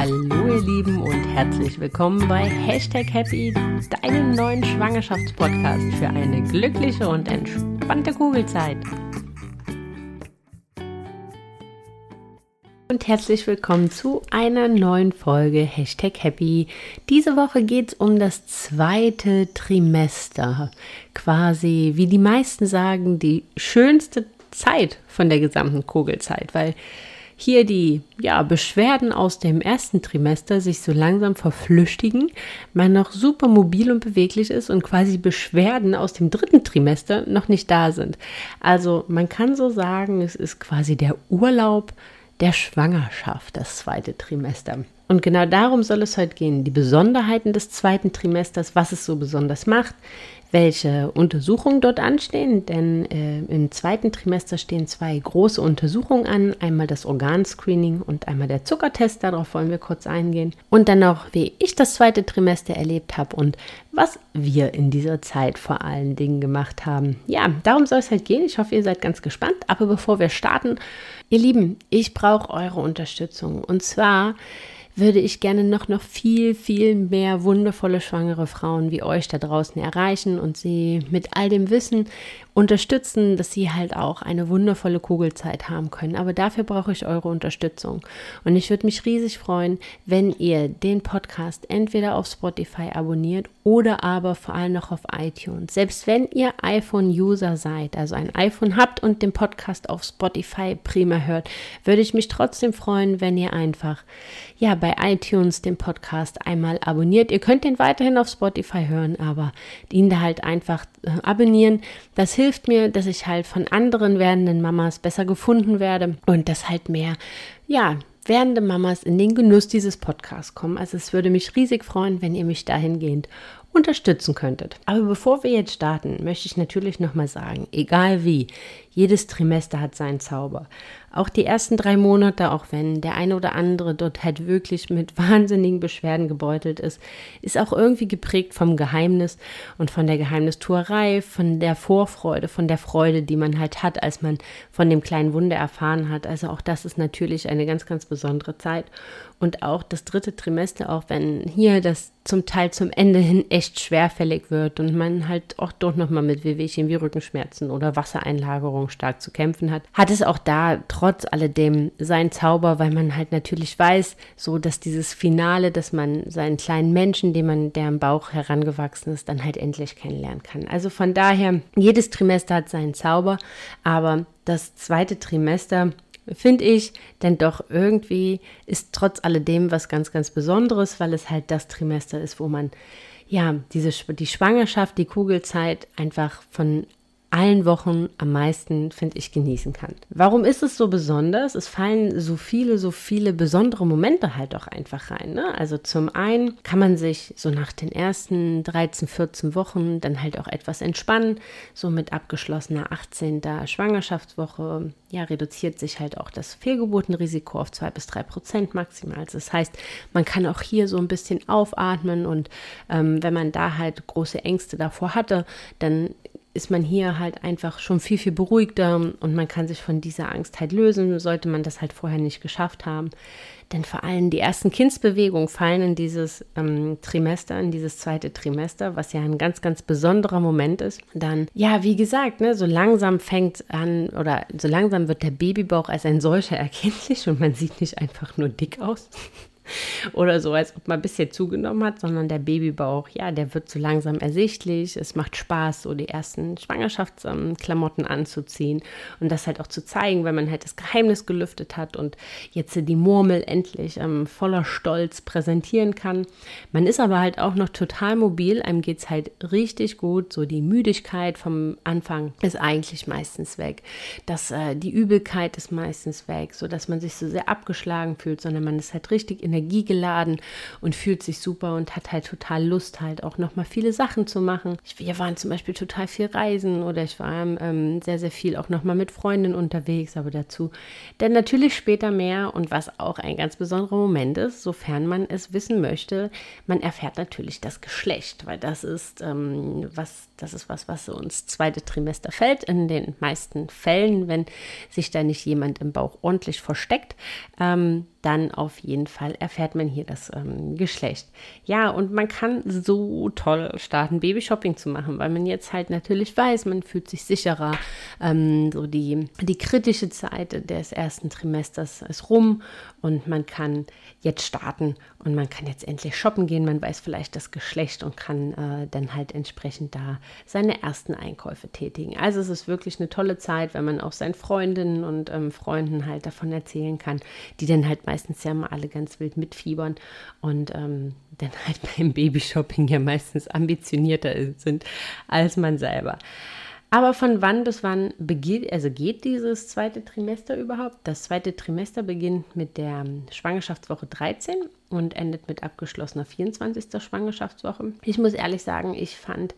Hallo ihr Lieben und herzlich willkommen bei Hashtag Happy, deinem neuen Schwangerschaftspodcast für eine glückliche und entspannte Kugelzeit. Und herzlich willkommen zu einer neuen Folge Hashtag Happy. Diese Woche geht es um das zweite Trimester. Quasi, wie die meisten sagen, die schönste Zeit von der gesamten Kugelzeit, weil hier die ja, Beschwerden aus dem ersten Trimester sich so langsam verflüchtigen, man noch super mobil und beweglich ist und quasi Beschwerden aus dem dritten Trimester noch nicht da sind. Also man kann so sagen, es ist quasi der Urlaub der Schwangerschaft, das zweite Trimester. Und genau darum soll es heute gehen. Die Besonderheiten des zweiten Trimesters, was es so besonders macht, welche Untersuchungen dort anstehen, denn äh, im zweiten Trimester stehen zwei große Untersuchungen an, einmal das Organscreening und einmal der Zuckertest, darauf wollen wir kurz eingehen. Und dann noch, wie ich das zweite Trimester erlebt habe und was wir in dieser Zeit vor allen Dingen gemacht haben. Ja, darum soll es halt gehen. Ich hoffe, ihr seid ganz gespannt. Aber bevor wir starten, ihr Lieben, ich brauche eure Unterstützung. Und zwar würde ich gerne noch, noch viel, viel mehr wundervolle schwangere Frauen wie euch da draußen erreichen und sie mit all dem Wissen unterstützen, dass sie halt auch eine wundervolle Kugelzeit haben können. Aber dafür brauche ich eure Unterstützung. Und ich würde mich riesig freuen, wenn ihr den Podcast entweder auf Spotify abonniert oder aber vor allem noch auf iTunes. Selbst wenn ihr iPhone-User seid, also ein iPhone habt und den Podcast auf Spotify prima hört, würde ich mich trotzdem freuen, wenn ihr einfach ja bei iTunes den Podcast einmal abonniert. Ihr könnt den weiterhin auf Spotify hören, aber ihn da halt einfach äh, abonnieren. Das hilft mir, dass ich halt von anderen werdenden Mamas besser gefunden werde und dass halt mehr, ja, werdende Mamas in den Genuss dieses Podcasts kommen. Also es würde mich riesig freuen, wenn ihr mich dahingehend unterstützen könntet. Aber bevor wir jetzt starten, möchte ich natürlich nochmal sagen, egal wie, jedes Trimester hat seinen Zauber. Auch die ersten drei Monate, auch wenn der eine oder andere dort halt wirklich mit wahnsinnigen Beschwerden gebeutelt ist, ist auch irgendwie geprägt vom Geheimnis und von der Geheimnistuerei, von der Vorfreude, von der Freude, die man halt hat, als man von dem kleinen Wunder erfahren hat. Also auch das ist natürlich eine ganz, ganz besondere Zeit. Und auch das dritte Trimester, auch wenn hier das zum Teil zum Ende hin echt schwerfällig wird und man halt auch dort nochmal mit Wehwehchen wie Rückenschmerzen oder Wassereinlagerung stark zu kämpfen hat, hat es auch da trotz alledem seinen Zauber, weil man halt natürlich weiß, so dass dieses Finale, dass man seinen kleinen Menschen, den man, der im Bauch herangewachsen ist, dann halt endlich kennenlernen kann. Also von daher, jedes Trimester hat seinen Zauber, aber das zweite Trimester finde ich, denn doch irgendwie ist trotz alledem was ganz, ganz Besonderes, weil es halt das Trimester ist, wo man ja diese die Schwangerschaft, die Kugelzeit einfach von allen Wochen am meisten, finde ich, genießen kann. Warum ist es so besonders? Es fallen so viele, so viele besondere Momente halt auch einfach rein. Ne? Also zum einen kann man sich so nach den ersten 13, 14 Wochen dann halt auch etwas entspannen. So mit abgeschlossener 18. Schwangerschaftswoche, ja, reduziert sich halt auch das Fehlgeburtenrisiko auf 2 bis 3 Prozent maximal. Das heißt, man kann auch hier so ein bisschen aufatmen und ähm, wenn man da halt große Ängste davor hatte, dann ist man hier halt einfach schon viel, viel beruhigter und man kann sich von dieser Angst halt lösen, sollte man das halt vorher nicht geschafft haben. Denn vor allem die ersten Kindsbewegungen fallen in dieses ähm, Trimester, in dieses zweite Trimester, was ja ein ganz, ganz besonderer Moment ist. Dann, ja, wie gesagt, ne, so langsam fängt an oder so langsam wird der Babybauch als ein solcher erkenntlich und man sieht nicht einfach nur dick aus. oder so, als ob man ein bisschen zugenommen hat, sondern der Babybauch, ja, der wird so langsam ersichtlich. Es macht Spaß, so die ersten Schwangerschaftsklamotten anzuziehen und das halt auch zu zeigen, weil man halt das Geheimnis gelüftet hat und jetzt die Murmel endlich ähm, voller Stolz präsentieren kann. Man ist aber halt auch noch total mobil, einem geht es halt richtig gut, so die Müdigkeit vom Anfang ist eigentlich meistens weg. Das, äh, die Übelkeit ist meistens weg, so dass man sich so sehr abgeschlagen fühlt, sondern man ist halt richtig in energiegeladen und fühlt sich super und hat halt total Lust, halt auch nochmal viele Sachen zu machen. Wir waren zum Beispiel total viel reisen oder ich war ähm, sehr, sehr viel auch nochmal mit Freundinnen unterwegs, aber dazu denn natürlich später mehr und was auch ein ganz besonderer Moment ist, sofern man es wissen möchte, man erfährt natürlich das Geschlecht, weil das ist, ähm, was Das ist was, was so ins zweite Trimester fällt. In den meisten Fällen, wenn sich da nicht jemand im Bauch ordentlich versteckt, ähm, dann auf jeden Fall erfährt man hier das ähm, Geschlecht. Ja, und man kann so toll starten, Babyshopping zu machen, weil man jetzt halt natürlich weiß, man fühlt sich sicherer. Ähm, so die, die kritische Zeit des ersten Trimesters ist rum und man kann jetzt starten und man kann jetzt endlich shoppen gehen. Man weiß vielleicht das Geschlecht und kann äh, dann halt entsprechend da seine ersten Einkäufe tätigen. Also es ist wirklich eine tolle Zeit, wenn man auch seinen Freundinnen und ähm, Freunden halt davon erzählen kann, die dann halt meistens ja mal alle ganz wild mitfiebern und ähm, dann halt beim Babyshopping ja meistens ambitionierter sind als man selber. Aber von wann bis wann beginnt, also geht dieses zweite Trimester überhaupt? Das zweite Trimester beginnt mit der Schwangerschaftswoche 13 und endet mit abgeschlossener 24. Schwangerschaftswoche. Ich muss ehrlich sagen, ich fand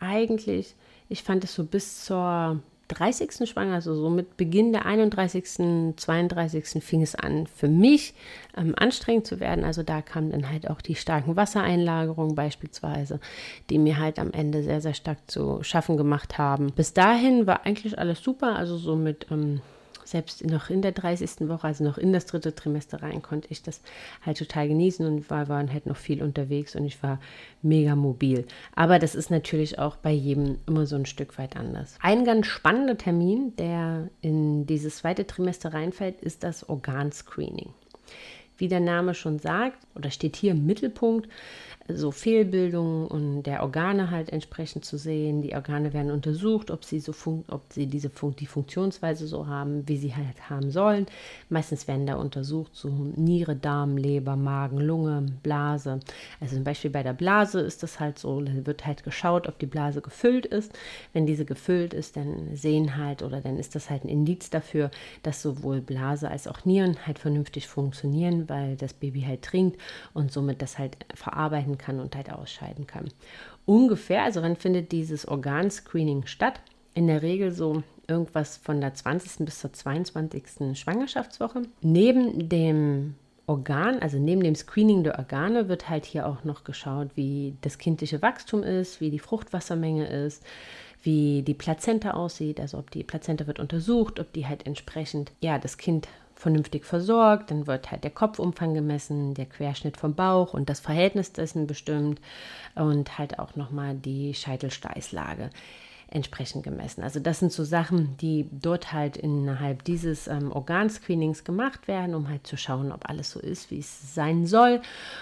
eigentlich, ich fand es so bis zur 30. Schwanger, also so mit Beginn der 31., 32. fing es an, für mich ähm, anstrengend zu werden. Also da kamen dann halt auch die starken Wassereinlagerungen beispielsweise, die mir halt am Ende sehr, sehr stark zu schaffen gemacht haben. Bis dahin war eigentlich alles super, also so mit ähm, selbst noch in der 30. Woche, also noch in das dritte Trimester rein, konnte ich das halt total genießen und war, waren halt noch viel unterwegs und ich war mega mobil. Aber das ist natürlich auch bei jedem immer so ein Stück weit anders. Ein ganz spannender Termin, der in dieses zweite Trimester reinfällt, ist das Organscreening. Wie der Name schon sagt, oder steht hier im Mittelpunkt, so Fehlbildungen und der Organe halt entsprechend zu sehen. Die Organe werden untersucht, ob sie so ob sie diese Fun die Funktionsweise so haben, wie sie halt haben sollen. Meistens werden da untersucht so Niere, Darm, Leber, Magen, Lunge, Blase. Also zum Beispiel bei der Blase ist das halt so, wird halt geschaut, ob die Blase gefüllt ist. Wenn diese gefüllt ist, dann sehen halt oder dann ist das halt ein Indiz dafür, dass sowohl Blase als auch Nieren halt vernünftig funktionieren, weil das Baby halt trinkt und somit das halt verarbeiten kann und halt ausscheiden kann. Ungefähr, also wann findet dieses Organscreening statt? In der Regel so irgendwas von der 20. bis zur 22. Schwangerschaftswoche. Neben dem Organ, also neben dem Screening der Organe, wird halt hier auch noch geschaut, wie das kindliche Wachstum ist, wie die Fruchtwassermenge ist, wie die Plazenta aussieht, also ob die Plazenta wird untersucht, ob die halt entsprechend, ja, das Kind vernünftig versorgt, dann wird halt der Kopfumfang gemessen, der Querschnitt vom Bauch und das Verhältnis dessen bestimmt und halt auch nochmal die Scheitelsteißlage entsprechend gemessen. Also das sind so Sachen, die dort halt innerhalb dieses ähm, Organscreenings gemacht werden, um halt zu schauen, ob alles so ist, wie es sein soll,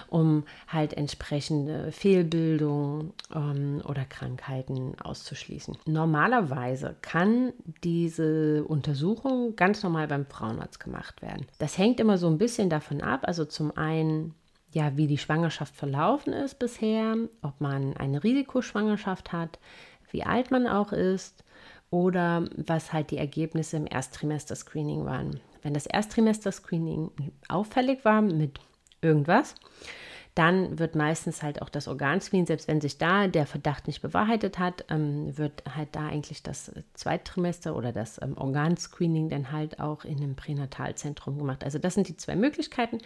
um halt entsprechende Fehlbildungen ähm, oder Krankheiten auszuschließen. Normalerweise kann diese Untersuchung ganz normal beim Frauenarzt gemacht werden. Das hängt immer so ein bisschen davon ab, also zum einen ja, wie die Schwangerschaft verlaufen ist bisher, ob man eine Risikoschwangerschaft hat, wie alt man auch ist oder was halt die Ergebnisse im Erstrimester-Screening waren. Wenn das Erstrimester-Screening auffällig war mit irgendwas, dann wird meistens halt auch das Organscreen, selbst wenn sich da der Verdacht nicht bewahrheitet hat, ähm, wird halt da eigentlich das Zweittrimester oder das ähm, Organscreening dann halt auch in einem Pränatalzentrum gemacht. Also das sind die zwei Möglichkeiten.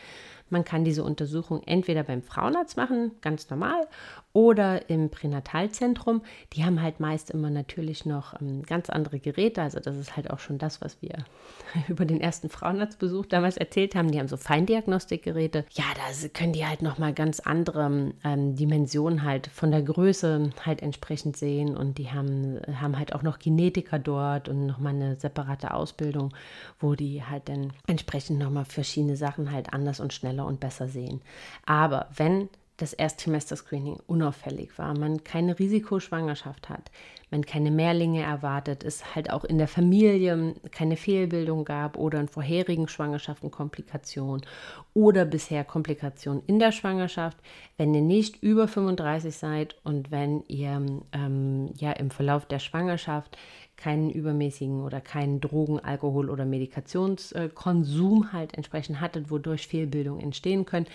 Man kann diese Untersuchung entweder beim Frauenarzt machen, ganz normal, oder im Pränatalzentrum. Die haben halt meist immer natürlich noch ähm, ganz andere Geräte. Also das ist halt auch schon das, was wir über den ersten Frauenarztbesuch damals erzählt haben. Die haben so Feindiagnostikgeräte. Ja, da können die halt noch mal ganz andere ähm, Dimensionen halt von der Größe halt entsprechend sehen. Und die haben, haben halt auch noch Genetiker dort und noch mal eine separate Ausbildung, wo die halt dann entsprechend noch mal verschiedene Sachen halt anders und schneller und besser sehen. Aber wenn das Erstsemester-Screening unauffällig war, man keine Risikoschwangerschaft hat, man keine Mehrlinge erwartet, es halt auch in der Familie keine Fehlbildung gab oder in vorherigen Schwangerschaften Komplikationen oder bisher Komplikationen in der Schwangerschaft, wenn ihr nicht über 35 seid und wenn ihr ähm, ja im Verlauf der Schwangerschaft keinen übermäßigen oder keinen Drogen-, Alkohol- oder Medikationskonsum halt entsprechend hattet, wodurch Fehlbildungen entstehen können,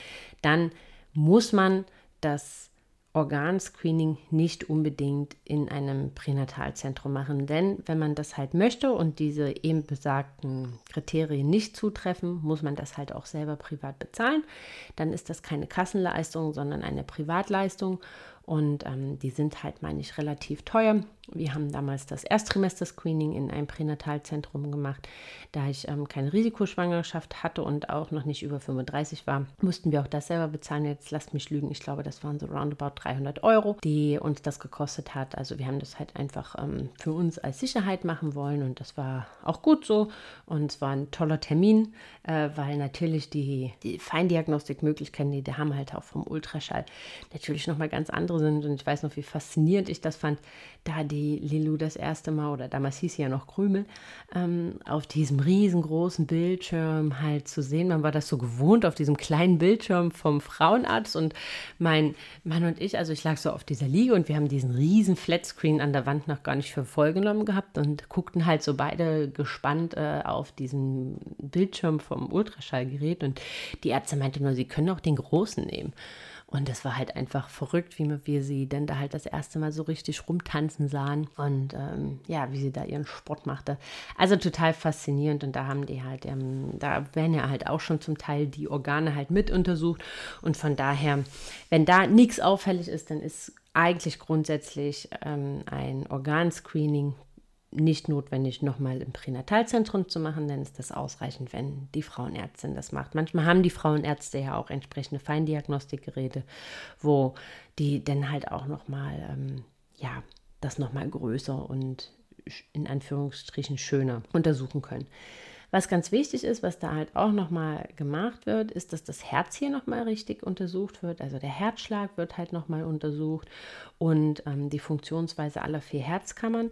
dann muss man das Organscreening nicht unbedingt in einem Pränatalzentrum machen. Denn wenn man das halt möchte und diese eben besagten Kriterien nicht zutreffen, muss man das halt auch selber privat bezahlen. Dann ist das keine Kassenleistung, sondern eine Privatleistung. Und ähm, die sind halt, meine ich, relativ teuer. Wir haben damals das Erstrimester-Screening in einem Pränatalzentrum gemacht. Da ich ähm, keine Risikoschwangerschaft hatte und auch noch nicht über 35 war, mussten wir auch das selber bezahlen. Jetzt lasst mich lügen, ich glaube, das waren so roundabout 300 Euro, die uns das gekostet hat. Also wir haben das halt einfach ähm, für uns als Sicherheit machen wollen und das war auch gut so. Und es war ein toller Termin, äh, weil natürlich die, die Feindiagnostikmöglichkeiten, die, die haben halt auch vom Ultraschall natürlich nochmal ganz andere sind. Und ich weiß noch, wie faszinierend ich das fand, da die die Lilou das erste Mal, oder damals hieß sie ja noch Krümel, ähm, auf diesem riesengroßen Bildschirm halt zu sehen. Man war das so gewohnt auf diesem kleinen Bildschirm vom Frauenarzt und mein Mann und ich, also ich lag so auf dieser Liege und wir haben diesen riesen Flatscreen an der Wand noch gar nicht für voll genommen gehabt und guckten halt so beide gespannt äh, auf diesen Bildschirm vom Ultraschallgerät und die Ärzte meinte nur, sie können auch den großen nehmen. Und es war halt einfach verrückt, wie wir sie denn da halt das erste Mal so richtig rumtanzen sahen und ähm, ja, wie sie da ihren Sport machte. Also total faszinierend und da haben die halt, ähm, da werden ja halt auch schon zum Teil die Organe halt mit untersucht und von daher, wenn da nichts auffällig ist, dann ist eigentlich grundsätzlich ähm, ein Organscreening nicht notwendig, nochmal im Pränatalzentrum zu machen, denn ist das ausreichend, wenn die Frauenärztin das macht. Manchmal haben die Frauenärzte ja auch entsprechende Feindiagnostikgeräte, wo die dann halt auch nochmal, ähm, ja, das nochmal größer und in Anführungsstrichen schöner untersuchen können. Was ganz wichtig ist, was da halt auch nochmal gemacht wird, ist, dass das Herz hier nochmal richtig untersucht wird. Also der Herzschlag wird halt nochmal untersucht und ähm, die Funktionsweise aller vier Herzkammern.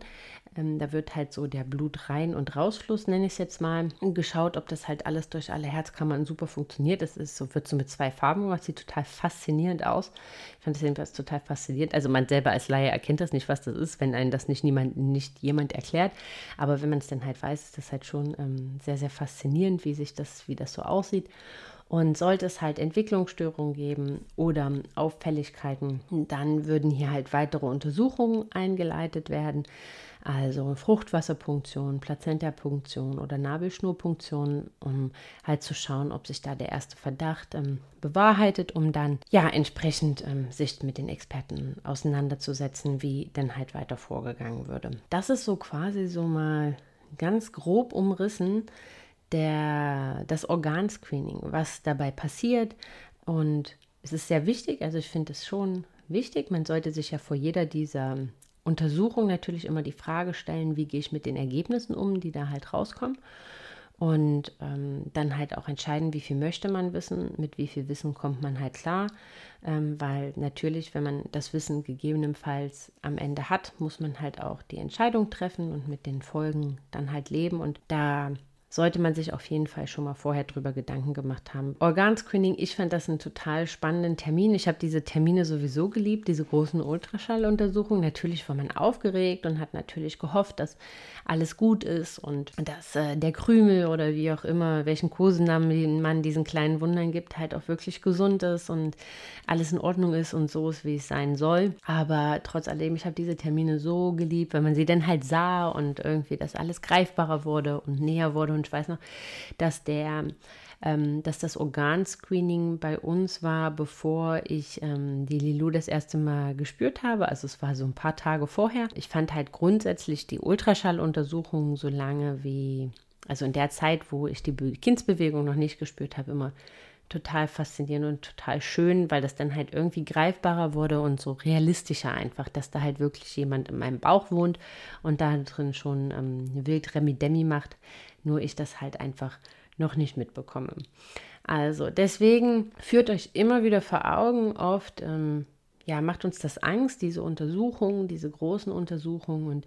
Ähm, da wird halt so der Blutrein- und Rausfluss, nenne ich es jetzt mal, geschaut, ob das halt alles durch alle Herzkammern super funktioniert. Das ist so, wird so mit zwei Farben gemacht, sieht total faszinierend aus. Ich fand das jedenfalls total faszinierend. Also man selber als Laie erkennt das nicht, was das ist, wenn einem das nicht niemand, nicht jemand erklärt. Aber wenn man es dann halt weiß, ist das halt schon ähm, sehr, sehr faszinierend, wie sich das, wie das so aussieht. Und sollte es halt Entwicklungsstörungen geben oder Auffälligkeiten, dann würden hier halt weitere Untersuchungen eingeleitet werden. Also Fruchtwasserpunktion, Plazentapunktion oder Nabelschnurpunktion, um halt zu schauen, ob sich da der erste Verdacht ähm, bewahrheitet, um dann ja entsprechend ähm, sich mit den Experten auseinanderzusetzen, wie denn halt weiter vorgegangen würde. Das ist so quasi so mal ganz grob umrissen der, das Organscreening, was dabei passiert. Und es ist sehr wichtig, also ich finde es schon wichtig. Man sollte sich ja vor jeder dieser Untersuchung natürlich immer die Frage stellen, wie gehe ich mit den Ergebnissen um, die da halt rauskommen. Und ähm, dann halt auch entscheiden, wie viel möchte man wissen, mit wie viel Wissen kommt man halt klar. Ähm, weil natürlich, wenn man das Wissen gegebenenfalls am Ende hat, muss man halt auch die Entscheidung treffen und mit den Folgen dann halt leben. Und da sollte man sich auf jeden Fall schon mal vorher drüber Gedanken gemacht haben. Organscreening, ich fand das einen total spannenden Termin. Ich habe diese Termine sowieso geliebt, diese großen Ultraschalluntersuchungen. Natürlich war man aufgeregt und hat natürlich gehofft, dass alles gut ist und dass äh, der Krümel oder wie auch immer, welchen Kosenamen man diesen kleinen Wundern gibt, halt auch wirklich gesund ist und alles in Ordnung ist und so ist, wie es sein soll. Aber trotz alledem, ich habe diese Termine so geliebt, weil man sie dann halt sah und irgendwie das alles greifbarer wurde und näher wurde und ich weiß noch, dass der ähm, dass das Organscreening bei uns war, bevor ich ähm, die Lilou das erste Mal gespürt habe. Also es war so ein paar Tage vorher. Ich fand halt grundsätzlich die Ultraschalluntersuchungen so lange wie, also in der Zeit, wo ich die Kindsbewegung noch nicht gespürt habe, immer total faszinierend und total schön, weil das dann halt irgendwie greifbarer wurde und so realistischer einfach, dass da halt wirklich jemand in meinem Bauch wohnt und da drin schon ähm, wild Remi-Demi macht, nur ich das halt einfach noch nicht mitbekomme. Also deswegen führt euch immer wieder vor Augen, oft ähm, ja, macht uns das Angst, diese Untersuchungen, diese großen Untersuchungen und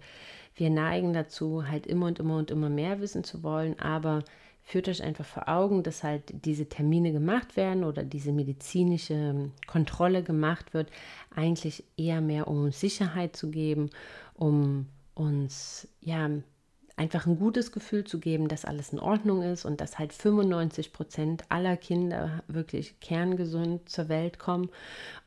wir neigen dazu, halt immer und immer und immer mehr wissen zu wollen, aber führt euch einfach vor Augen, dass halt diese Termine gemacht werden oder diese medizinische Kontrolle gemacht wird, eigentlich eher mehr um Sicherheit zu geben, um uns ja einfach ein gutes Gefühl zu geben, dass alles in Ordnung ist und dass halt 95 Prozent aller Kinder wirklich kerngesund zur Welt kommen.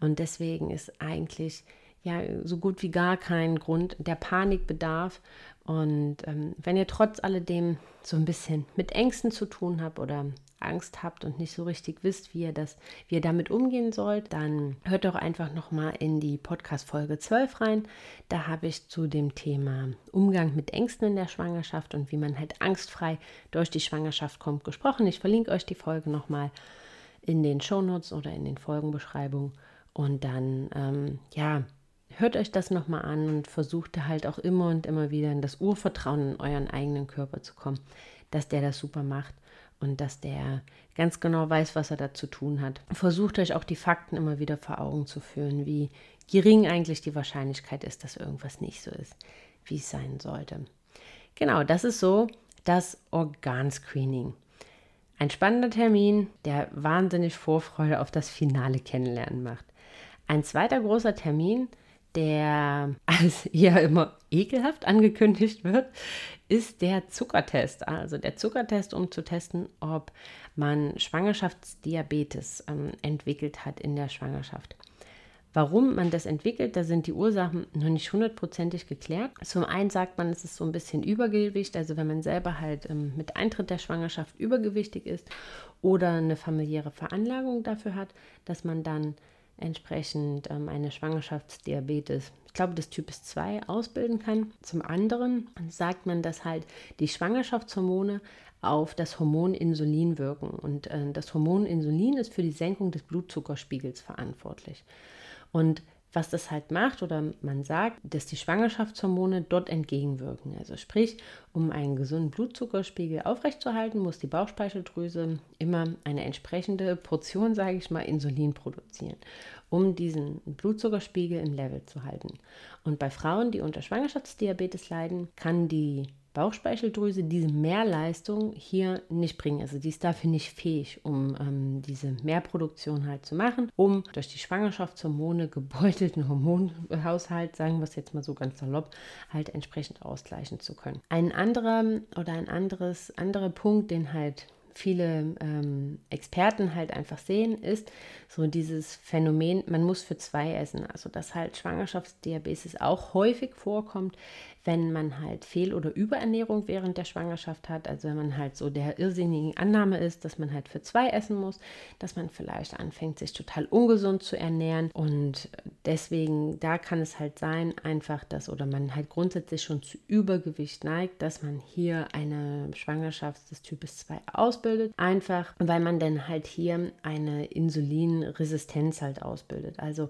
Und deswegen ist eigentlich ja so gut wie gar keinen Grund der Panikbedarf. Und ähm, wenn ihr trotz alledem so ein bisschen mit Ängsten zu tun habt oder Angst habt und nicht so richtig wisst, wie ihr das, wie ihr damit umgehen sollt, dann hört doch einfach nochmal in die Podcast-Folge 12 rein. Da habe ich zu dem Thema Umgang mit Ängsten in der Schwangerschaft und wie man halt angstfrei durch die Schwangerschaft kommt gesprochen. Ich verlinke euch die Folge nochmal in den Shownotes oder in den Folgenbeschreibungen. Und dann, ähm, ja, hört euch das nochmal an und versucht halt auch immer und immer wieder in das Urvertrauen in euren eigenen Körper zu kommen, dass der das super macht und dass der ganz genau weiß, was er da zu tun hat. Versucht euch auch die Fakten immer wieder vor Augen zu führen, wie gering eigentlich die Wahrscheinlichkeit ist, dass irgendwas nicht so ist, wie es sein sollte. Genau, das ist so das Organscreening. Ein spannender Termin, der wahnsinnig Vorfreude auf das finale Kennenlernen macht. Ein zweiter großer Termin, der als ja immer ekelhaft angekündigt wird, ist der Zuckertest. Also der Zuckertest, um zu testen, ob man Schwangerschaftsdiabetes ähm, entwickelt hat in der Schwangerschaft. Warum man das entwickelt, da sind die Ursachen noch nicht hundertprozentig geklärt. Zum einen sagt man, es ist so ein bisschen Übergewicht, also wenn man selber halt ähm, mit Eintritt der Schwangerschaft übergewichtig ist oder eine familiäre Veranlagung dafür hat, dass man dann entsprechend ähm, eine Schwangerschaftsdiabetes, ich glaube des Types 2, ausbilden kann. Zum anderen sagt man, dass halt die Schwangerschaftshormone auf das Hormon Insulin wirken. Und äh, das Hormon Insulin ist für die Senkung des Blutzuckerspiegels verantwortlich. Und was das halt macht oder man sagt, dass die Schwangerschaftshormone dort entgegenwirken. Also sprich, um einen gesunden Blutzuckerspiegel aufrechtzuerhalten, muss die Bauchspeicheldrüse immer eine entsprechende Portion, sage ich mal, Insulin produzieren, um diesen Blutzuckerspiegel im Level zu halten. Und bei Frauen, die unter Schwangerschaftsdiabetes leiden, kann die Bauchspeicheldrüse diese Mehrleistung hier nicht bringen. Also die ist dafür nicht fähig, um ähm, diese Mehrproduktion halt zu machen, um durch die Schwangerschaftshormone gebeutelten Hormonhaushalt, sagen wir es jetzt mal so ganz salopp, halt entsprechend ausgleichen zu können. Ein anderer oder ein anderes, anderer Punkt, den halt viele ähm, Experten halt einfach sehen, ist so dieses Phänomen, man muss für zwei essen. Also dass halt Schwangerschaftsdiabetes auch häufig vorkommt, wenn man halt Fehl- oder Überernährung während der Schwangerschaft hat. Also wenn man halt so der irrsinnigen Annahme ist, dass man halt für zwei essen muss, dass man vielleicht anfängt, sich total ungesund zu ernähren. Und deswegen, da kann es halt sein, einfach dass, oder man halt grundsätzlich schon zu Übergewicht neigt, dass man hier eine Schwangerschaft des Types 2 ausbildet. Einfach, weil man dann halt hier eine Insulinresistenz halt ausbildet. Also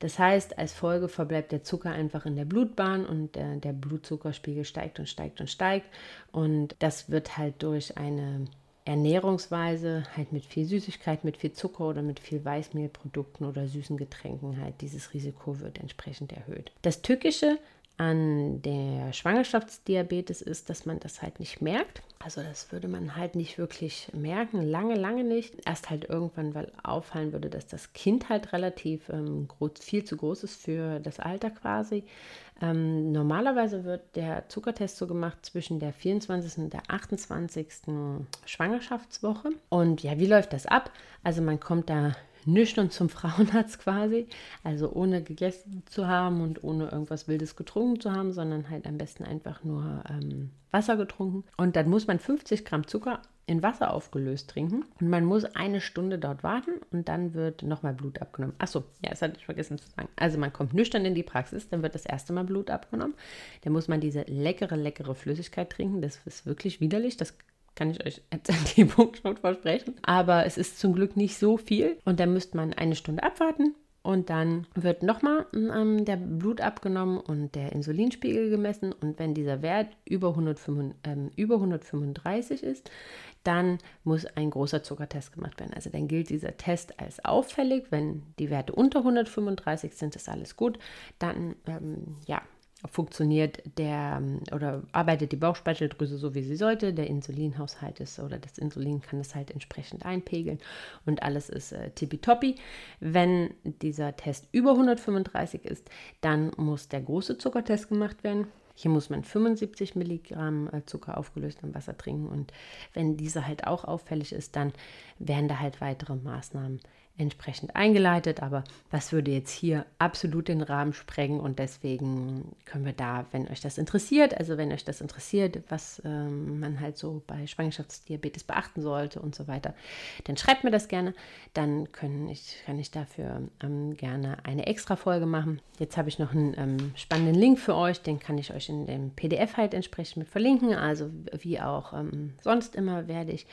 das heißt, als Folge verbleibt der Zucker einfach in der Blutbahn und der, der Blutzuckerspiegel steigt und steigt und steigt. Und das wird halt durch eine Ernährungsweise, halt mit viel Süßigkeit, mit viel Zucker oder mit viel Weißmehlprodukten oder süßen Getränken halt, dieses Risiko wird entsprechend erhöht. Das Tückische an der Schwangerschaftsdiabetes ist, dass man das halt nicht merkt. Also das würde man halt nicht wirklich merken, lange, lange nicht. Erst halt irgendwann, weil auffallen würde, dass das Kind halt relativ ähm, groß, viel zu groß ist für das Alter quasi. Ähm, normalerweise wird der Zuckertest so gemacht zwischen der 24. und der 28. Schwangerschaftswoche. Und ja, wie läuft das ab? Also man kommt da nüchtern zum Frauenarzt quasi, also ohne gegessen zu haben und ohne irgendwas Wildes getrunken zu haben, sondern halt am besten einfach nur ähm, Wasser getrunken. Und dann muss man 50 Gramm Zucker in Wasser aufgelöst trinken und man muss eine Stunde dort warten und dann wird nochmal Blut abgenommen. Achso, ja, das hatte ich vergessen zu sagen. Also man kommt nüchtern in die Praxis, dann wird das erste Mal Blut abgenommen. Dann muss man diese leckere, leckere Flüssigkeit trinken. Das ist wirklich widerlich. Das kann ich euch jetzt an dem Punkt schon versprechen. Aber es ist zum Glück nicht so viel. Und dann müsste man eine Stunde abwarten. Und dann wird nochmal ähm, der Blut abgenommen und der Insulinspiegel gemessen. Und wenn dieser Wert über, 105, ähm, über 135 ist, dann muss ein großer Zuckertest gemacht werden. Also dann gilt dieser Test als auffällig. Wenn die Werte unter 135 sind, ist alles gut. Dann ähm, ja, funktioniert der oder arbeitet die Bauchspeicheldrüse so, wie sie sollte. Der Insulinhaushalt ist oder das Insulin kann es halt entsprechend einpegeln und alles ist äh, tippitoppi. Wenn dieser Test über 135 ist, dann muss der große Zuckertest gemacht werden. Hier muss man 75 Milligramm äh, Zucker aufgelöst im Wasser trinken und wenn dieser halt auch auffällig ist, dann werden da halt weitere Maßnahmen entsprechend eingeleitet, aber das würde jetzt hier absolut den Rahmen sprengen und deswegen können wir da, wenn euch das interessiert, also wenn euch das interessiert, was ähm, man halt so bei Schwangerschaftsdiabetes beachten sollte und so weiter, dann schreibt mir das gerne. Dann können ich, kann ich dafür ähm, gerne eine extra Folge machen. Jetzt habe ich noch einen ähm, spannenden Link für euch, den kann ich euch in dem PDF halt entsprechend mit verlinken. Also wie auch ähm, sonst immer werde ich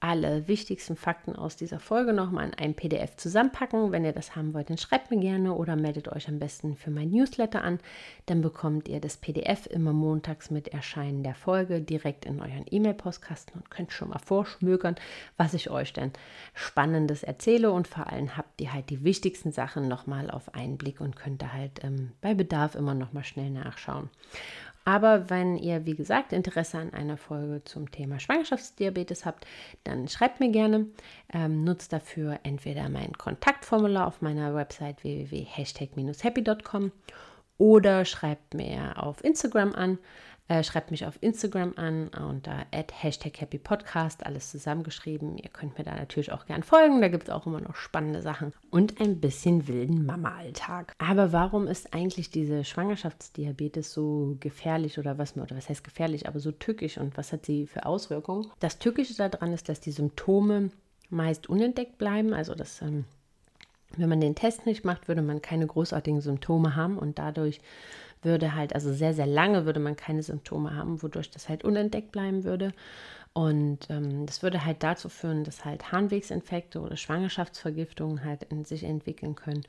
alle wichtigsten Fakten aus dieser Folge nochmal in einem PDF zusammenpacken. Wenn ihr das haben wollt, dann schreibt mir gerne oder meldet euch am besten für mein Newsletter an. Dann bekommt ihr das PDF immer montags mit Erscheinen der Folge direkt in euren E-Mail-Postkasten und könnt schon mal vorschmökern, was ich euch denn Spannendes erzähle. Und vor allem habt ihr halt die wichtigsten Sachen nochmal auf einen Blick und könnt da halt ähm, bei Bedarf immer nochmal schnell nachschauen. Aber wenn ihr, wie gesagt, Interesse an einer Folge zum Thema Schwangerschaftsdiabetes habt, dann schreibt mir gerne. Ähm, nutzt dafür entweder mein Kontaktformular auf meiner Website www.hashtag-happy.com oder schreibt mir auf Instagram an. Äh, schreibt mich auf Instagram an unter Hashtag Happy Podcast, alles zusammengeschrieben. Ihr könnt mir da natürlich auch gern folgen. Da gibt es auch immer noch spannende Sachen und ein bisschen wilden Mama-Alltag. Aber warum ist eigentlich diese Schwangerschaftsdiabetes so gefährlich oder was, oder was heißt gefährlich, aber so tückisch und was hat sie für Auswirkungen? Das Tückische daran ist, dass die Symptome meist unentdeckt bleiben. Also das ähm, wenn man den Test nicht macht, würde man keine großartigen Symptome haben und dadurch würde halt, also sehr, sehr lange würde man keine Symptome haben, wodurch das halt unentdeckt bleiben würde. Und ähm, das würde halt dazu führen, dass halt Harnwegsinfekte oder Schwangerschaftsvergiftungen halt in sich entwickeln können.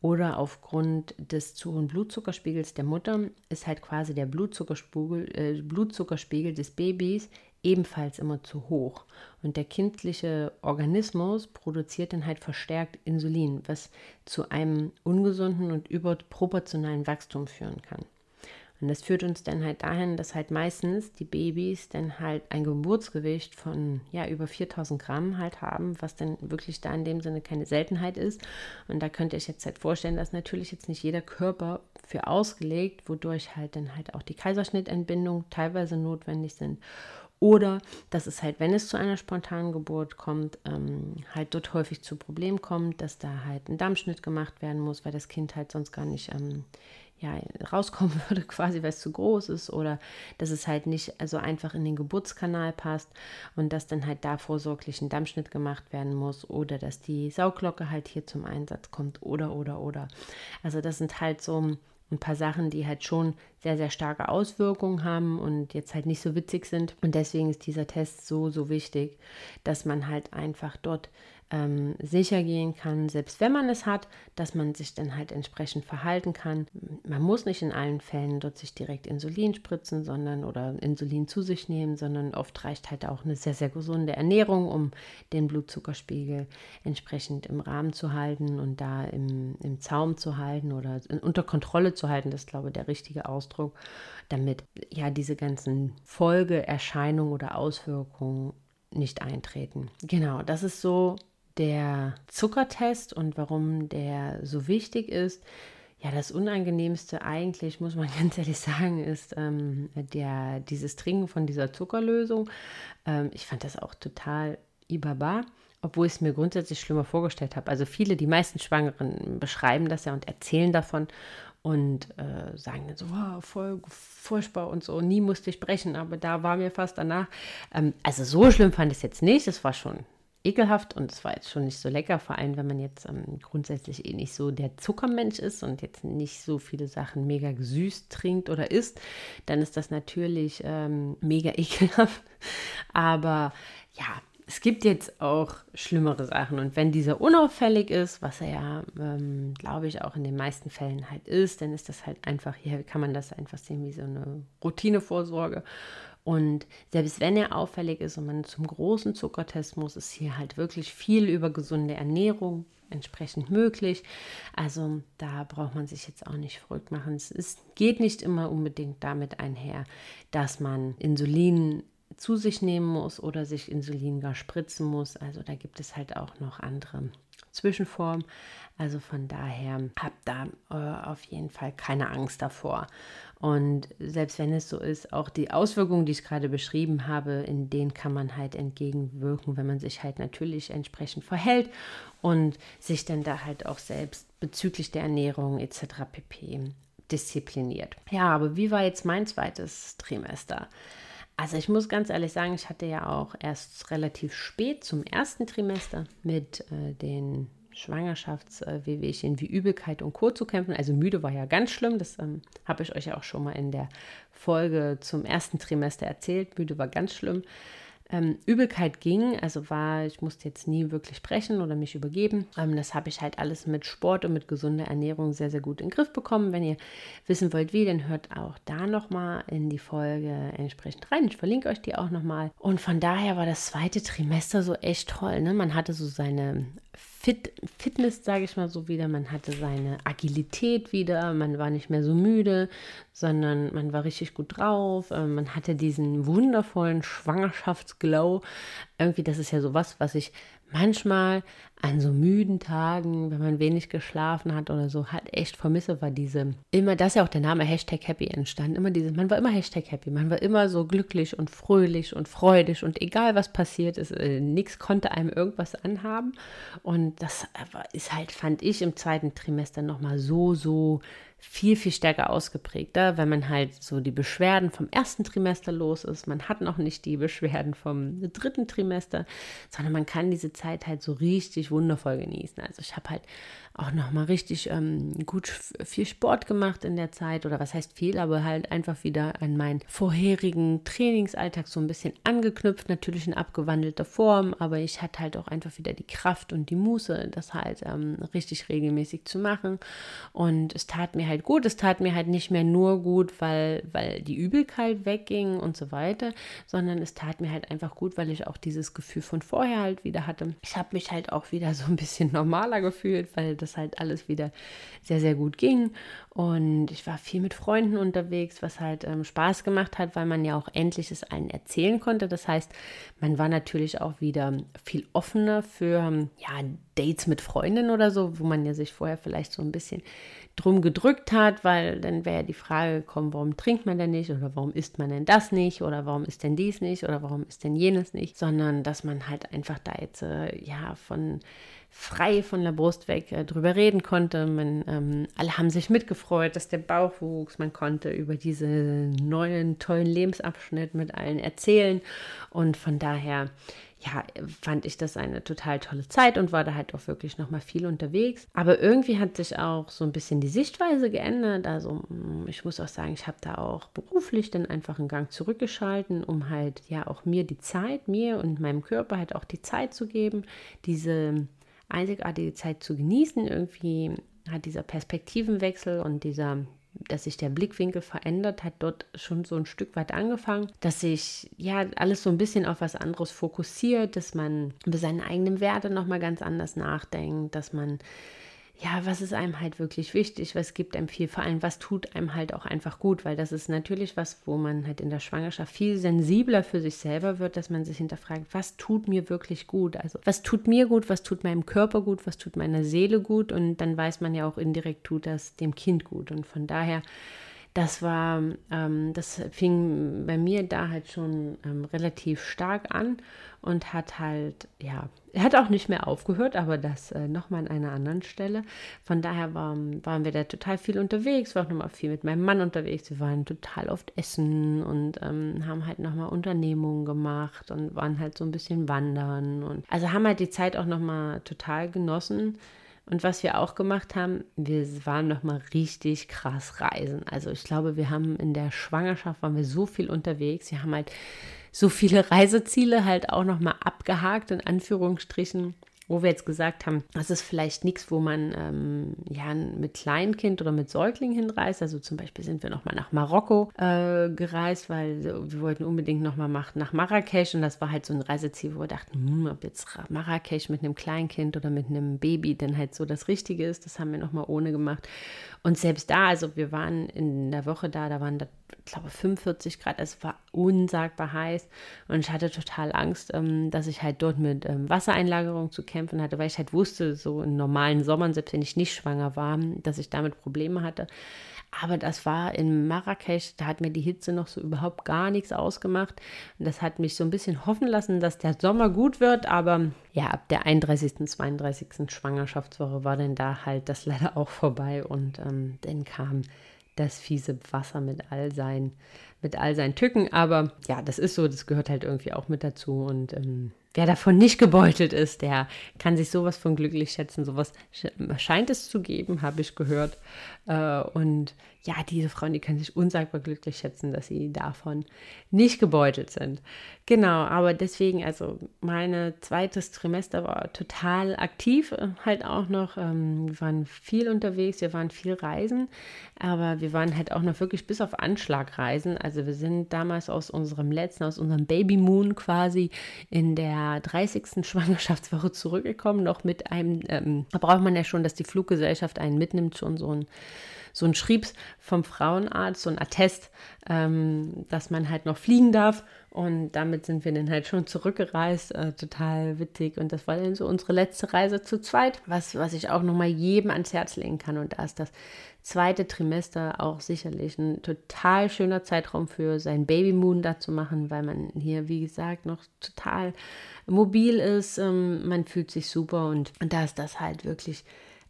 Oder aufgrund des zu hohen Blutzuckerspiegels der Mutter ist halt quasi der Blutzuckerspiegel, äh, Blutzuckerspiegel des Babys ebenfalls immer zu hoch. Und der kindliche Organismus produziert dann halt verstärkt Insulin, was zu einem ungesunden und überproportionalen Wachstum führen kann. Und das führt uns dann halt dahin, dass halt meistens die Babys dann halt ein Geburtsgewicht von ja über 4000 Gramm halt haben, was dann wirklich da in dem Sinne keine Seltenheit ist. Und da könnte ich jetzt halt vorstellen, dass natürlich jetzt nicht jeder Körper für ausgelegt, wodurch halt dann halt auch die Kaiserschnittentbindung teilweise notwendig sind oder dass es halt, wenn es zu einer spontanen Geburt kommt, ähm, halt dort häufig zu Problemen kommt, dass da halt ein Dammschnitt gemacht werden muss, weil das Kind halt sonst gar nicht ähm, ja, rauskommen würde, quasi weil es zu groß ist. Oder dass es halt nicht also einfach in den Geburtskanal passt und dass dann halt da vorsorglich ein Dammschnitt gemacht werden muss. Oder dass die Sauglocke halt hier zum Einsatz kommt. Oder oder oder. Also das sind halt so ein paar Sachen, die halt schon sehr, sehr starke Auswirkungen haben und jetzt halt nicht so witzig sind. Und deswegen ist dieser Test so, so wichtig, dass man halt einfach dort ähm, sicher gehen kann, selbst wenn man es hat, dass man sich dann halt entsprechend verhalten kann. Man muss nicht in allen Fällen dort sich direkt Insulin spritzen, sondern oder Insulin zu sich nehmen, sondern oft reicht halt auch eine sehr, sehr gesunde Ernährung, um den Blutzuckerspiegel entsprechend im Rahmen zu halten und da im, im Zaum zu halten oder unter Kontrolle zu halten. Das ist, glaube ich, der richtige Ausdruck, damit ja diese ganzen Folgeerscheinungen oder Auswirkungen nicht eintreten. Genau, das ist so der Zuckertest und warum der so wichtig ist. Ja, das Unangenehmste eigentlich, muss man ganz ehrlich sagen, ist ähm, der, dieses Trinken von dieser Zuckerlösung. Ähm, ich fand das auch total ibaba, obwohl ich es mir grundsätzlich schlimmer vorgestellt habe. Also viele, die meisten Schwangeren beschreiben das ja und erzählen davon und äh, sagen dann so, wow, voll furchtbar und so, nie musste ich brechen, aber da war mir fast danach. Ähm, also so schlimm fand ich es jetzt nicht, es war schon ekelhaft und es war jetzt schon nicht so lecker, vor allem wenn man jetzt ähm, grundsätzlich eh nicht so der Zuckermensch ist und jetzt nicht so viele Sachen mega gesüßt trinkt oder isst, dann ist das natürlich ähm, mega ekelhaft. Aber ja, es gibt jetzt auch schlimmere Sachen und wenn dieser unauffällig ist, was er ja, ähm, glaube ich, auch in den meisten Fällen halt ist, dann ist das halt einfach, hier kann man das einfach sehen wie so eine Routinevorsorge und selbst wenn er auffällig ist und man zum großen Zuckertest muss, ist hier halt wirklich viel über gesunde Ernährung entsprechend möglich. Also da braucht man sich jetzt auch nicht verrückt machen. Es ist, geht nicht immer unbedingt damit einher, dass man Insulin zu sich nehmen muss oder sich Insulin gar spritzen muss. Also da gibt es halt auch noch andere Zwischenform. Also von daher habt da äh, auf jeden Fall keine Angst davor. Und selbst wenn es so ist, auch die Auswirkungen, die ich gerade beschrieben habe, in denen kann man halt entgegenwirken, wenn man sich halt natürlich entsprechend verhält und sich dann da halt auch selbst bezüglich der Ernährung etc. pp. diszipliniert. Ja, aber wie war jetzt mein zweites Trimester? Also ich muss ganz ehrlich sagen, ich hatte ja auch erst relativ spät zum ersten Trimester mit äh, den Schwangerschaftswehwehchen wie Übelkeit und Co. zu kämpfen. Also müde war ja ganz schlimm. Das ähm, habe ich euch ja auch schon mal in der Folge zum ersten Trimester erzählt. Müde war ganz schlimm. Ähm, Übelkeit ging, also war, ich musste jetzt nie wirklich sprechen oder mich übergeben. Ähm, das habe ich halt alles mit Sport und mit gesunder Ernährung sehr, sehr gut in den Griff bekommen. Wenn ihr wissen wollt, wie, dann hört auch da nochmal in die Folge entsprechend rein. Ich verlinke euch die auch nochmal. Und von daher war das zweite Trimester so echt toll. Ne? Man hatte so seine Fit, Fitness, sage ich mal so wieder. Man hatte seine Agilität wieder. Man war nicht mehr so müde, sondern man war richtig gut drauf. Ähm, man hatte diesen wundervollen Schwangerschaftsglow. Irgendwie, das ist ja sowas, was ich manchmal an so müden Tagen, wenn man wenig geschlafen hat oder so, halt echt vermisse, war diese, immer, das ist ja auch der Name Hashtag Happy entstanden, immer diese, man war immer Hashtag Happy, man war immer so glücklich und fröhlich und freudig und egal was passiert ist, äh, nichts konnte einem irgendwas anhaben. Und das ist halt, fand ich im zweiten Trimester nochmal so, so viel, viel stärker ausgeprägter, wenn man halt so die Beschwerden vom ersten Trimester los ist. Man hat noch nicht die Beschwerden vom dritten Trimester, sondern man kann diese Zeit halt so richtig wundervoll genießen. Also ich habe halt auch noch mal richtig ähm, gut viel Sport gemacht in der Zeit. Oder was heißt viel, aber halt einfach wieder an meinen vorherigen Trainingsalltag so ein bisschen angeknüpft, natürlich in abgewandelter Form, aber ich hatte halt auch einfach wieder die Kraft und die Muße, das halt ähm, richtig regelmäßig zu machen. Und es tat mir halt gut, es tat mir halt nicht mehr nur gut, weil, weil die Übelkeit wegging und so weiter, sondern es tat mir halt einfach gut, weil ich auch dieses Gefühl von vorher halt wieder hatte. Ich habe mich halt auch wieder so ein bisschen normaler gefühlt, weil das das halt alles wieder sehr, sehr gut ging. Und ich war viel mit Freunden unterwegs, was halt ähm, Spaß gemacht hat, weil man ja auch endlich es allen erzählen konnte. Das heißt, man war natürlich auch wieder viel offener für ja, Dates mit Freundinnen oder so, wo man ja sich vorher vielleicht so ein bisschen drum gedrückt hat, weil dann wäre ja die Frage gekommen, warum trinkt man denn nicht oder warum isst man denn das nicht oder warum ist denn dies nicht oder warum ist denn jenes nicht, sondern dass man halt einfach da jetzt äh, ja von frei von der Brust weg äh, drüber reden konnte. Man, ähm, alle haben sich mitgefreut, dass der Bauch wuchs. Man konnte über diesen neuen, tollen Lebensabschnitt mit allen erzählen. Und von daher, ja, fand ich das eine total tolle Zeit und war da halt auch wirklich nochmal viel unterwegs. Aber irgendwie hat sich auch so ein bisschen die Sichtweise geändert. Also mm, ich muss auch sagen, ich habe da auch beruflich dann einfach einen Gang zurückgeschalten, um halt ja auch mir die Zeit, mir und meinem Körper halt auch die Zeit zu geben, diese einzigartige Zeit zu genießen. Irgendwie hat dieser Perspektivenwechsel und dieser, dass sich der Blickwinkel verändert, hat dort schon so ein Stück weit angefangen, dass sich ja alles so ein bisschen auf was anderes fokussiert, dass man über seine eigenen Werte nochmal ganz anders nachdenkt, dass man ja, was ist einem halt wirklich wichtig, was gibt einem viel, vor allem was tut einem halt auch einfach gut, weil das ist natürlich was, wo man halt in der Schwangerschaft viel sensibler für sich selber wird, dass man sich hinterfragt, was tut mir wirklich gut? Also was tut mir gut, was tut meinem Körper gut, was tut meiner Seele gut? Und dann weiß man ja auch indirekt, tut das dem Kind gut? Und von daher das war, ähm, das fing bei mir da halt schon ähm, relativ stark an und hat halt, ja, er hat auch nicht mehr aufgehört, aber das äh, nochmal an einer anderen Stelle. Von daher war, waren wir da total viel unterwegs, war auch nochmal viel mit meinem Mann unterwegs. Wir waren total oft essen und ähm, haben halt nochmal Unternehmungen gemacht und waren halt so ein bisschen wandern und also haben halt die Zeit auch nochmal total genossen. Und was wir auch gemacht haben, wir waren noch mal richtig krass reisen. Also ich glaube, wir haben in der Schwangerschaft waren wir so viel unterwegs. Wir haben halt so viele Reiseziele halt auch noch mal abgehakt in Anführungsstrichen wo wir jetzt gesagt haben, das ist vielleicht nichts, wo man ähm, ja mit Kleinkind oder mit Säugling hinreist. Also zum Beispiel sind wir nochmal nach Marokko äh, gereist, weil wir wollten unbedingt nochmal nach Marrakesch und das war halt so ein Reiseziel, wo wir dachten, hm, ob jetzt Marrakesch mit einem Kleinkind oder mit einem Baby denn halt so das Richtige ist. Das haben wir nochmal ohne gemacht. Und selbst da, also wir waren in der Woche da, da waren da, ich glaube, 45 Grad, es war unsagbar heiß und ich hatte total Angst, ähm, dass ich halt dort mit ähm, Wassereinlagerung zu kämpfen hatte, weil ich halt wusste, so in normalen Sommern, selbst wenn ich nicht schwanger war, dass ich damit Probleme hatte. Aber das war in Marrakesch, da hat mir die Hitze noch so überhaupt gar nichts ausgemacht. Und das hat mich so ein bisschen hoffen lassen, dass der Sommer gut wird. Aber ja, ab der 31., 32. Schwangerschaftswoche war dann da halt das leider auch vorbei. Und ähm, dann kam das fiese Wasser mit all seinen, mit all seinen Tücken. Aber ja, das ist so, das gehört halt irgendwie auch mit dazu. Und ähm, wer davon nicht gebeutelt ist, der kann sich sowas von glücklich schätzen. Sowas scheint es zu geben, habe ich gehört. Äh, und ja, diese Frauen, die können sich unsagbar glücklich schätzen, dass sie davon nicht gebeutelt sind. Genau, aber deswegen, also mein zweites Trimester war total aktiv, halt auch noch. Ähm, wir waren viel unterwegs, wir waren viel reisen, aber wir waren halt auch noch wirklich bis auf Anschlag reisen. Also wir sind damals aus unserem letzten, aus unserem Baby Moon quasi in der 30. Schwangerschaftswoche zurückgekommen, noch mit einem, ähm, da braucht man ja schon, dass die Fluggesellschaft einen mitnimmt, schon so ein so ein Schriebs vom Frauenarzt, so ein Attest, ähm, dass man halt noch fliegen darf. Und damit sind wir dann halt schon zurückgereist. Äh, total witzig. Und das war dann so unsere letzte Reise zu zweit, was, was ich auch nochmal jedem ans Herz legen kann. Und da ist das zweite Trimester auch sicherlich ein total schöner Zeitraum für sein Babymoon da zu machen, weil man hier, wie gesagt, noch total mobil ist. Ähm, man fühlt sich super und, und da ist das halt wirklich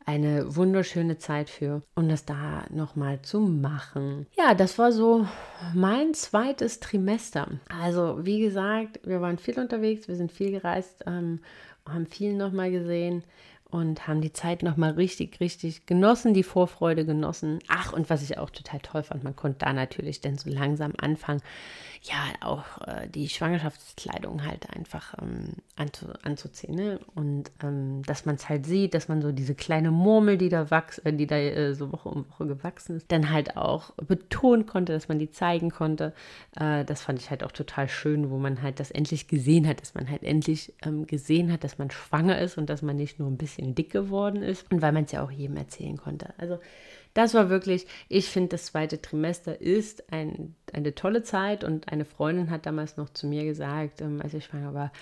eine wunderschöne Zeit für, um das da nochmal zu machen. Ja, das war so mein zweites Trimester. Also, wie gesagt, wir waren viel unterwegs, wir sind viel gereist, ähm, haben viel nochmal gesehen und haben die Zeit nochmal richtig, richtig genossen, die Vorfreude genossen. Ach, und was ich auch total toll fand, man konnte da natürlich dann so langsam anfangen, ja, auch äh, die Schwangerschaftskleidung halt einfach ähm, anzu, anzuziehen. Ne? Und ähm, dass man es halt sieht, dass man so diese kleine Murmel, die da wachs, äh, die da äh, so Woche um Woche gewachsen ist, dann halt auch betonen konnte, dass man die zeigen konnte. Äh, das fand ich halt auch total schön, wo man halt das endlich gesehen hat, dass man halt endlich ähm, gesehen hat, dass man schwanger ist und dass man nicht nur ein bisschen bisschen dick geworden ist und weil man es ja auch jedem erzählen konnte. Also das war wirklich, ich finde, das zweite Trimester ist ein, eine tolle Zeit und eine Freundin hat damals noch zu mir gesagt, ähm, als ich schwanger war,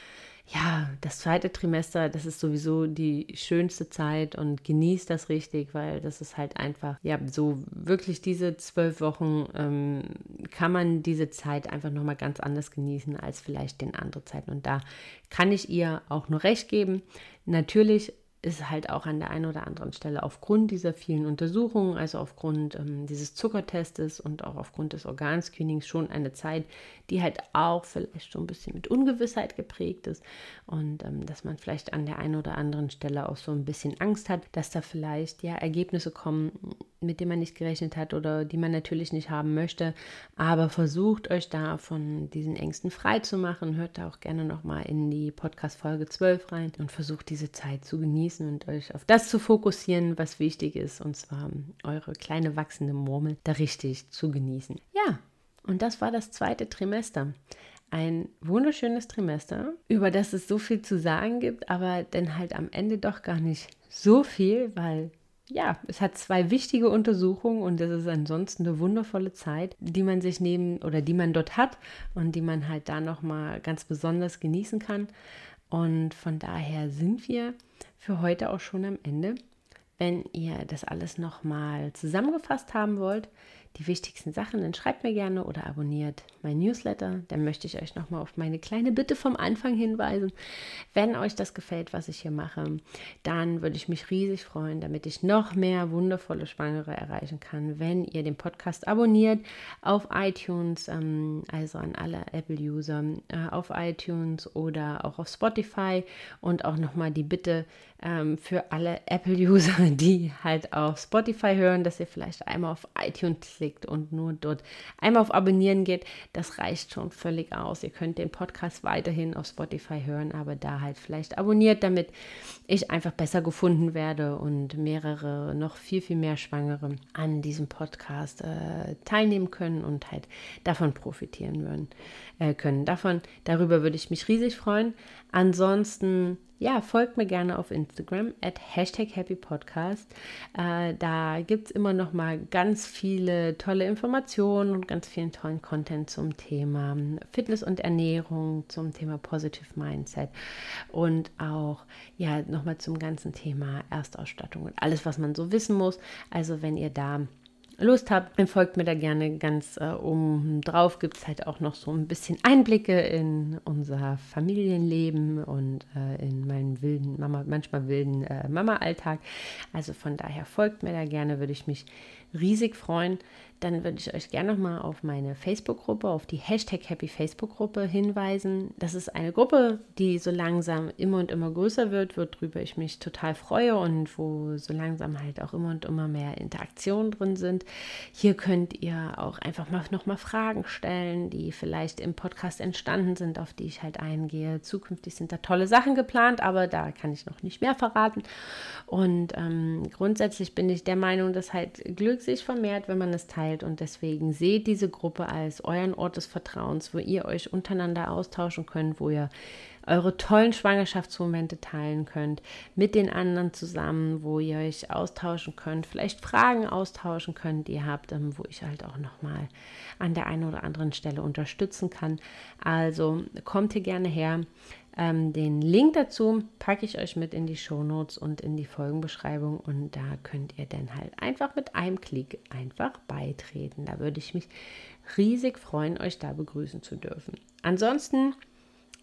ja, das zweite Trimester, das ist sowieso die schönste Zeit und genießt das richtig, weil das ist halt einfach, ja, so wirklich diese zwölf Wochen ähm, kann man diese Zeit einfach nochmal ganz anders genießen als vielleicht den anderen Zeiten. Und da kann ich ihr auch nur recht geben. Natürlich ist halt auch an der einen oder anderen Stelle aufgrund dieser vielen Untersuchungen, also aufgrund ähm, dieses Zuckertestes und auch aufgrund des Organscreenings schon eine Zeit, die halt auch vielleicht so ein bisschen mit Ungewissheit geprägt ist. Und ähm, dass man vielleicht an der einen oder anderen Stelle auch so ein bisschen Angst hat, dass da vielleicht ja Ergebnisse kommen, mit denen man nicht gerechnet hat oder die man natürlich nicht haben möchte, aber versucht euch da von diesen Ängsten frei zu machen, hört da auch gerne nochmal in die Podcast Folge 12 rein und versucht diese Zeit zu genießen genießen und euch auf das zu fokussieren, was wichtig ist, und zwar eure kleine wachsende Murmel da richtig zu genießen. Ja, und das war das zweite Trimester. Ein wunderschönes Trimester, über das es so viel zu sagen gibt, aber dann halt am Ende doch gar nicht so viel, weil ja, es hat zwei wichtige Untersuchungen und es ist ansonsten eine wundervolle Zeit, die man sich neben oder die man dort hat und die man halt da noch mal ganz besonders genießen kann. Und von daher sind wir für heute auch schon am Ende. Wenn ihr das alles nochmal zusammengefasst haben wollt, die wichtigsten Sachen, dann schreibt mir gerne oder abonniert mein Newsletter. Dann möchte ich euch nochmal auf meine kleine Bitte vom Anfang hinweisen. Wenn euch das gefällt, was ich hier mache, dann würde ich mich riesig freuen, damit ich noch mehr wundervolle Schwangere erreichen kann, wenn ihr den Podcast abonniert auf iTunes, ähm, also an alle Apple-User äh, auf iTunes oder auch auf Spotify und auch nochmal die Bitte ähm, für alle Apple-User, die halt auf Spotify hören, dass ihr vielleicht einmal auf iTunes klickt und nur dort einmal auf Abonnieren geht, das reicht schon völlig aus. Ihr könnt den Podcast weiterhin auf Spotify hören, aber da halt vielleicht abonniert, damit ich einfach besser gefunden werde und mehrere, noch viel, viel mehr Schwangere an diesem Podcast äh, teilnehmen können und halt davon profitieren würden, äh, können. Davon, darüber würde ich mich riesig freuen. Ansonsten ja, folgt mir gerne auf Instagram at Hashtag Happy Podcast. Äh, da gibt es immer noch mal ganz viele tolle Informationen und ganz vielen tollen Content zum Thema Fitness und Ernährung, zum Thema Positive Mindset und auch ja nochmal zum ganzen Thema Erstausstattung und alles, was man so wissen muss. Also wenn ihr da Lust habt, dann folgt mir da gerne ganz äh, oben drauf. Gibt es halt auch noch so ein bisschen Einblicke in unser Familienleben und äh, in meinen wilden, Mama, manchmal wilden äh, Mama-Alltag. Also von daher folgt mir da gerne, würde ich mich riesig freuen dann würde ich euch gerne nochmal auf meine Facebook-Gruppe, auf die Hashtag Happy Facebook-Gruppe hinweisen. Das ist eine Gruppe, die so langsam immer und immer größer wird, worüber ich mich total freue und wo so langsam halt auch immer und immer mehr Interaktionen drin sind. Hier könnt ihr auch einfach mal nochmal Fragen stellen, die vielleicht im Podcast entstanden sind, auf die ich halt eingehe. Zukünftig sind da tolle Sachen geplant, aber da kann ich noch nicht mehr verraten. Und ähm, grundsätzlich bin ich der Meinung, dass halt Glück sich vermehrt, wenn man es teilt teilt und deswegen seht diese Gruppe als euren Ort des Vertrauens, wo ihr euch untereinander austauschen könnt, wo ihr eure tollen Schwangerschaftsmomente teilen könnt mit den anderen zusammen, wo ihr euch austauschen könnt, vielleicht Fragen austauschen könnt, die ihr habt, ähm, wo ich halt auch nochmal an der einen oder anderen Stelle unterstützen kann. Also kommt hier gerne her. Ähm, den Link dazu packe ich euch mit in die Show Notes und in die Folgenbeschreibung und da könnt ihr dann halt einfach mit einem Klick einfach beitreten. Da würde ich mich riesig freuen, euch da begrüßen zu dürfen. Ansonsten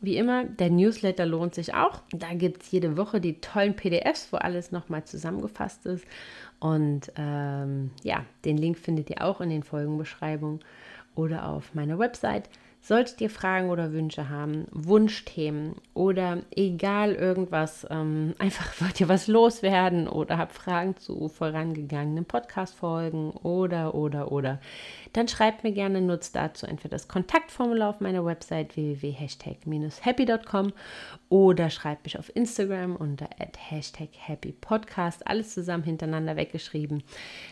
wie immer, der Newsletter lohnt sich auch. Da gibt es jede Woche die tollen PDFs, wo alles nochmal zusammengefasst ist. Und ähm, ja, den Link findet ihr auch in den Folgenbeschreibungen oder auf meiner Website. Solltet ihr Fragen oder Wünsche haben, Wunschthemen oder egal irgendwas, ähm, einfach wollt ihr was loswerden oder habt Fragen zu vorangegangenen Podcast-Folgen oder, oder, oder, dann schreibt mir gerne, nutzt dazu entweder das Kontaktformular auf meiner Website www.hashtag-happy.com oder schreibt mich auf Instagram unter hashtag happypodcast, alles zusammen hintereinander weggeschrieben.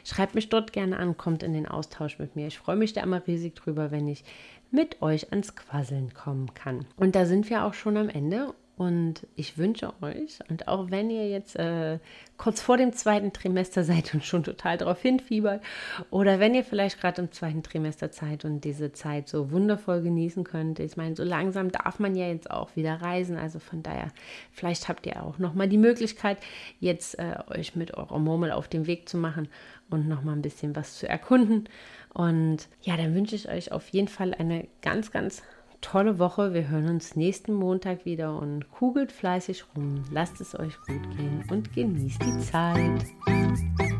Schreibt mich dort gerne an, kommt in den Austausch mit mir. Ich freue mich da immer riesig drüber, wenn ich mit euch ans Quasseln kommen kann. Und da sind wir auch schon am Ende. Und ich wünsche euch, und auch wenn ihr jetzt äh, kurz vor dem zweiten Trimester seid und schon total darauf hinfiebert, oder wenn ihr vielleicht gerade im zweiten Trimester seid und diese Zeit so wundervoll genießen könnt, ich meine, so langsam darf man ja jetzt auch wieder reisen, also von daher, vielleicht habt ihr auch nochmal die Möglichkeit, jetzt äh, euch mit eurer Murmel auf den Weg zu machen und nochmal ein bisschen was zu erkunden. Und ja, dann wünsche ich euch auf jeden Fall eine ganz, ganz tolle Woche. Wir hören uns nächsten Montag wieder und kugelt fleißig rum. Lasst es euch gut gehen und genießt die Zeit.